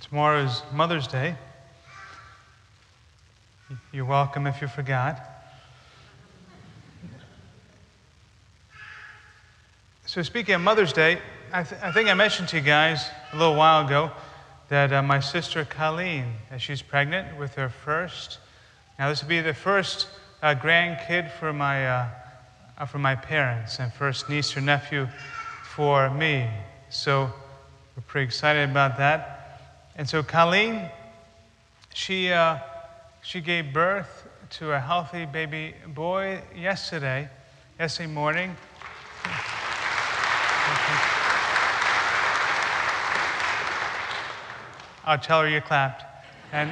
Tomorrow is Mother's Day. You're welcome if you forgot. So, speaking of Mother's Day, I, th- I think I mentioned to you guys a little while ago that uh, my sister Colleen, she's pregnant with her first. Now, this will be the first uh, grandkid for my, uh, uh for my parents and first niece or nephew for me. So, we're pretty excited about that. And so, Colleen, she, uh, she gave birth to a healthy baby boy yesterday, yesterday morning. I'll tell her you clapped. And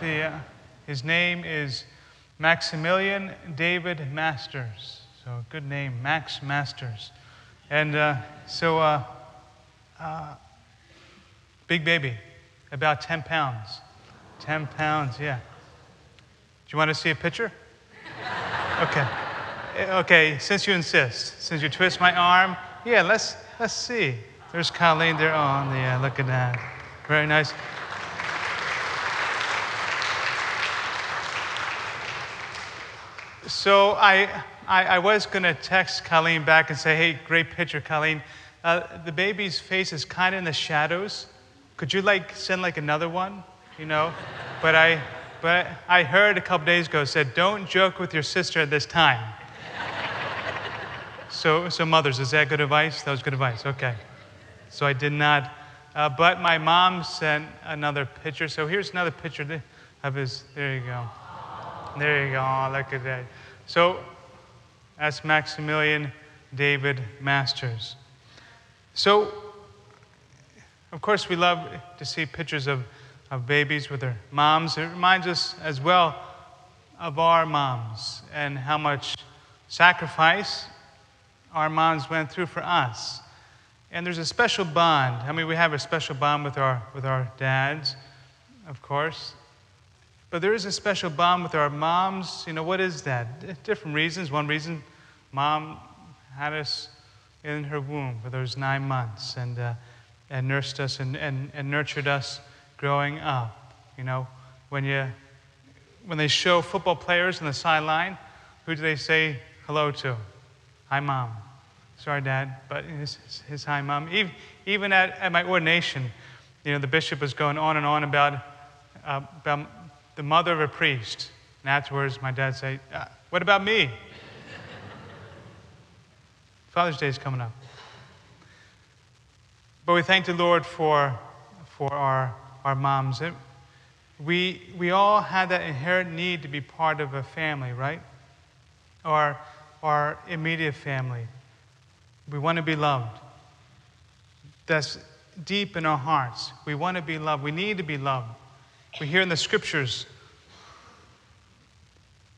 the, uh, his name is Maximilian David Masters. So, good name, Max Masters. And uh, so, uh, uh big baby, about 10 pounds. 10 pounds, yeah. Do you want to see a picture? Okay. Okay, since you insist, since you twist my arm, yeah, let's, let's see. There's Colleen there. Oh, yeah, look at that. Very nice. So I, I, I was going to text Colleen back and say, hey, great picture, Colleen. Uh, the baby's face is kind of in the shadows. Could you like send like another one, you know? but I, but I heard a couple days ago said, don't joke with your sister at this time. so, so mothers, is that good advice? That was good advice. Okay. So I did not uh, but my mom sent another picture. So here's another picture of his. There you go. There you go. Oh, look at that. So that's Maximilian David Masters. So, of course, we love to see pictures of, of babies with their moms. It reminds us as well of our moms and how much sacrifice our moms went through for us. And there's a special bond. I mean, we have a special bond with our, with our dads, of course. But there is a special bond with our moms. You know, what is that? Different reasons. One reason, mom had us in her womb for those nine months and, uh, and nursed us and, and, and nurtured us growing up. You know, when, you, when they show football players on the sideline, who do they say hello to? Hi, mom. Sorry, Dad, but his, his hi, Mom. Even, even at, at my ordination, you know, the bishop was going on and on about, uh, about the mother of a priest. And afterwards, my dad said, uh, What about me? Father's Day is coming up. But we thank the Lord for, for our, our moms. It, we, we all had that inherent need to be part of a family, right? Our, our immediate family. We want to be loved. That's deep in our hearts. We want to be loved. We need to be loved. We hear in the scriptures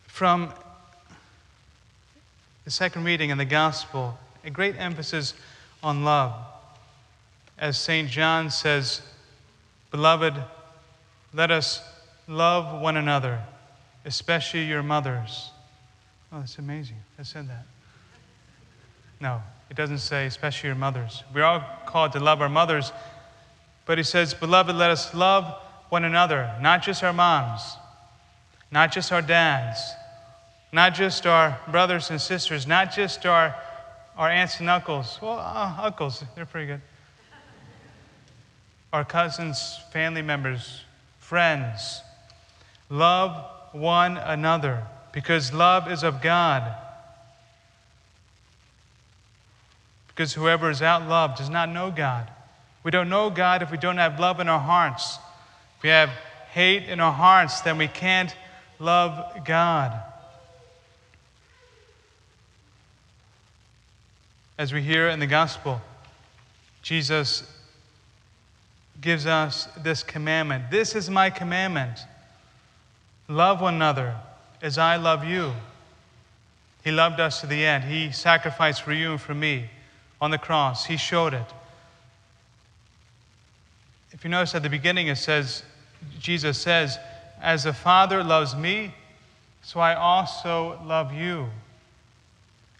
from the second reading in the gospel a great emphasis on love. As St. John says, Beloved, let us love one another, especially your mothers. Oh, that's amazing. I said that. No, it doesn't say, especially your mothers. We're all called to love our mothers, but he says, Beloved, let us love one another, not just our moms, not just our dads, not just our brothers and sisters, not just our, our aunts and uncles. Well, uh, uncles, they're pretty good. Our cousins, family members, friends. Love one another because love is of God. Because whoever is out loved does not know God. We don't know God if we don't have love in our hearts. If we have hate in our hearts, then we can't love God. As we hear in the gospel, Jesus gives us this commandment. This is my commandment love one another as I love you. He loved us to the end. He sacrificed for you and for me on the cross. He showed it. If you notice at the beginning, it says, Jesus says, As the Father loves me, so I also love you.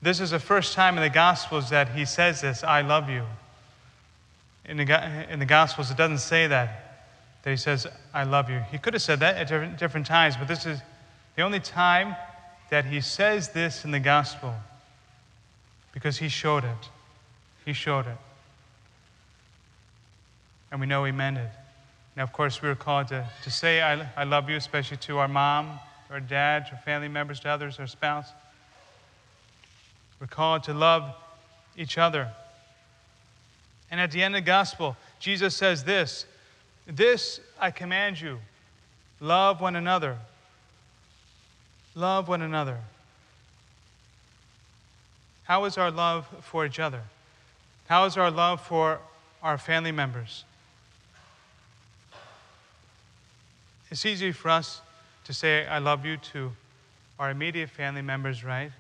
This is the first time in the Gospels that he says this I love you. In the, in the Gospels, it doesn't say that. that he says, I love you. He could have said that at different, different times, but this is the only time that he says this in the gospel because he showed it. He showed it. And we know he meant it. Now, of course, we are called to, to say, I, I love you, especially to our mom, our dad, to our family members, to others, our spouse. We're called to love each other. And at the end of the gospel, Jesus says this This I command you love one another. Love one another. How is our love for each other? How is our love for our family members? It's easy for us to say, I love you to our immediate family members, right?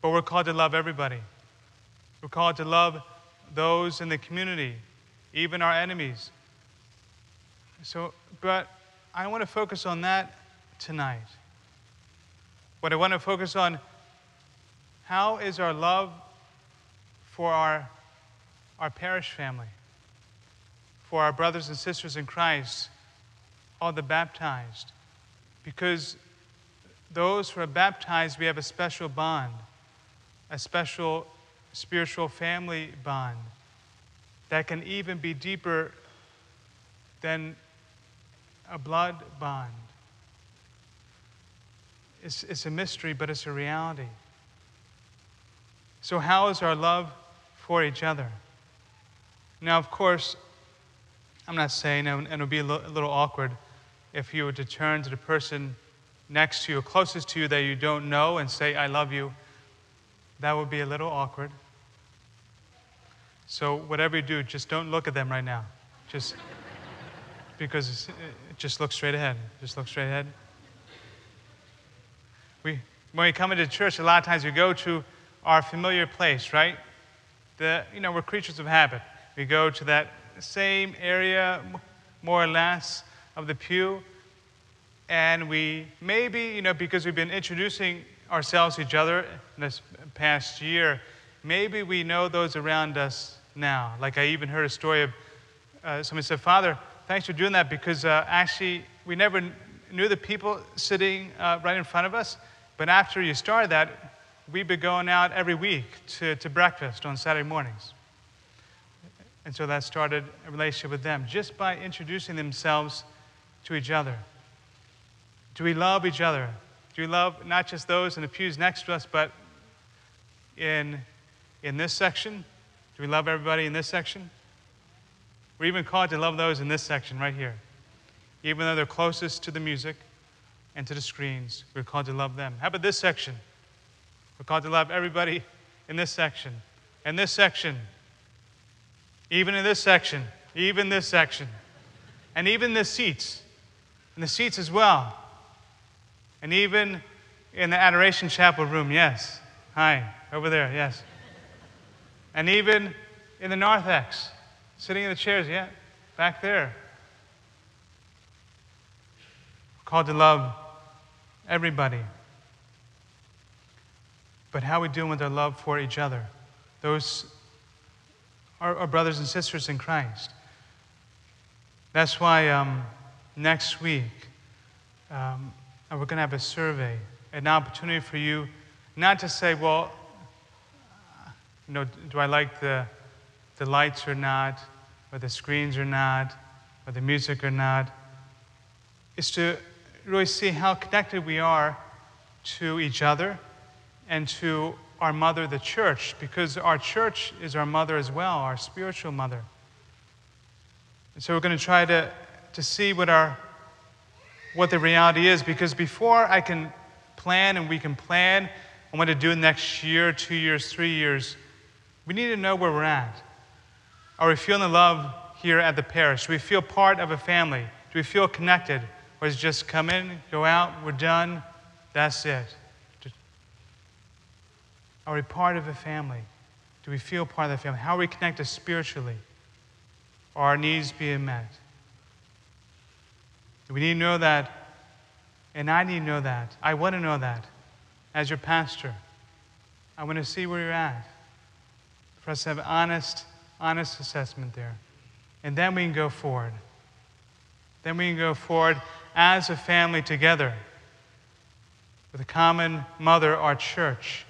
But we're called to love everybody. We're called to love those in the community, even our enemies. So, but I want to focus on that tonight. What I want to focus on how is our love for our, our parish family, for our brothers and sisters in Christ, all the baptized? Because those who are baptized, we have a special bond, a special spiritual family bond that can even be deeper than a blood bond. It's, it's a mystery, but it's a reality. So, how is our love for each other? Now, of course, I'm not saying, and it would be a little awkward if you were to turn to the person next to you, closest to you that you don't know, and say, I love you. That would be a little awkward. So, whatever you do, just don't look at them right now. Just because just look straight ahead. Just look straight ahead. We, when we come into church, a lot of times we go to our familiar place, right? The, you know, we're creatures of habit. We go to that same area, more or less, of the pew, and we maybe, you know, because we've been introducing ourselves to each other this past year, maybe we know those around us now. Like I even heard a story of uh, somebody said, Father, thanks for doing that because uh, actually we never knew the people sitting uh, right in front of us. But after you started that, we've been going out every week to, to breakfast on Saturday mornings. And so that started a relationship with them just by introducing themselves to each other. Do we love each other? Do we love not just those in the pews next to us, but in, in this section? Do we love everybody in this section? We're even called to love those in this section right here. Even though they're closest to the music and to the screens, we're called to love them. How about this section? We're called to love everybody in this section. In this section, even in this section, even this section, and even the seats, and the seats as well, and even in the adoration chapel room, yes. Hi, over there, yes. And even in the narthex, Sitting in the chairs, yeah, back there. called to love everybody. But how are we doing with our love for each other? Those are our brothers and sisters in Christ. That's why um, next week um, we're going to have a survey, an opportunity for you not to say, well, you know, do I like the the lights or not, or the screens or not, or the music or not, is to really see how connected we are to each other and to our mother, the church, because our church is our mother as well, our spiritual mother. And so we're going to try to, to see what, our, what the reality is, because before I can plan and we can plan on what to do next year, two years, three years, we need to know where we're at. Are we feeling the love here at the parish? Do we feel part of a family? Do we feel connected? Or is it just come in, go out, we're done, that's it? Are we part of a family? Do we feel part of the family? How are we connected spiritually? Are our needs being met? We need to know that, and I need to know that. I want to know that as your pastor. I want to see where you're at. For us to have honest honest assessment there. And then we can go forward. Then we can go forward as a family together with a common mother, our church,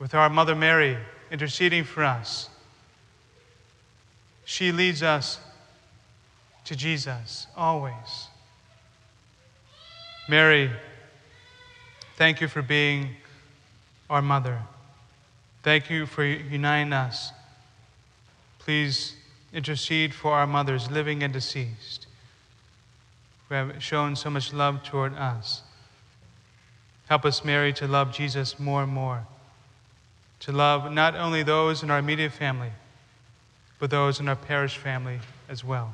with our Mother Mary interceding for us. She leads us to Jesus always. Mary, thank you for being our mother. Thank you for uniting us. Please intercede for our mothers, living and deceased, who have shown so much love toward us. Help us, Mary, to love Jesus more and more, to love not only those in our immediate family, but those in our parish family as well.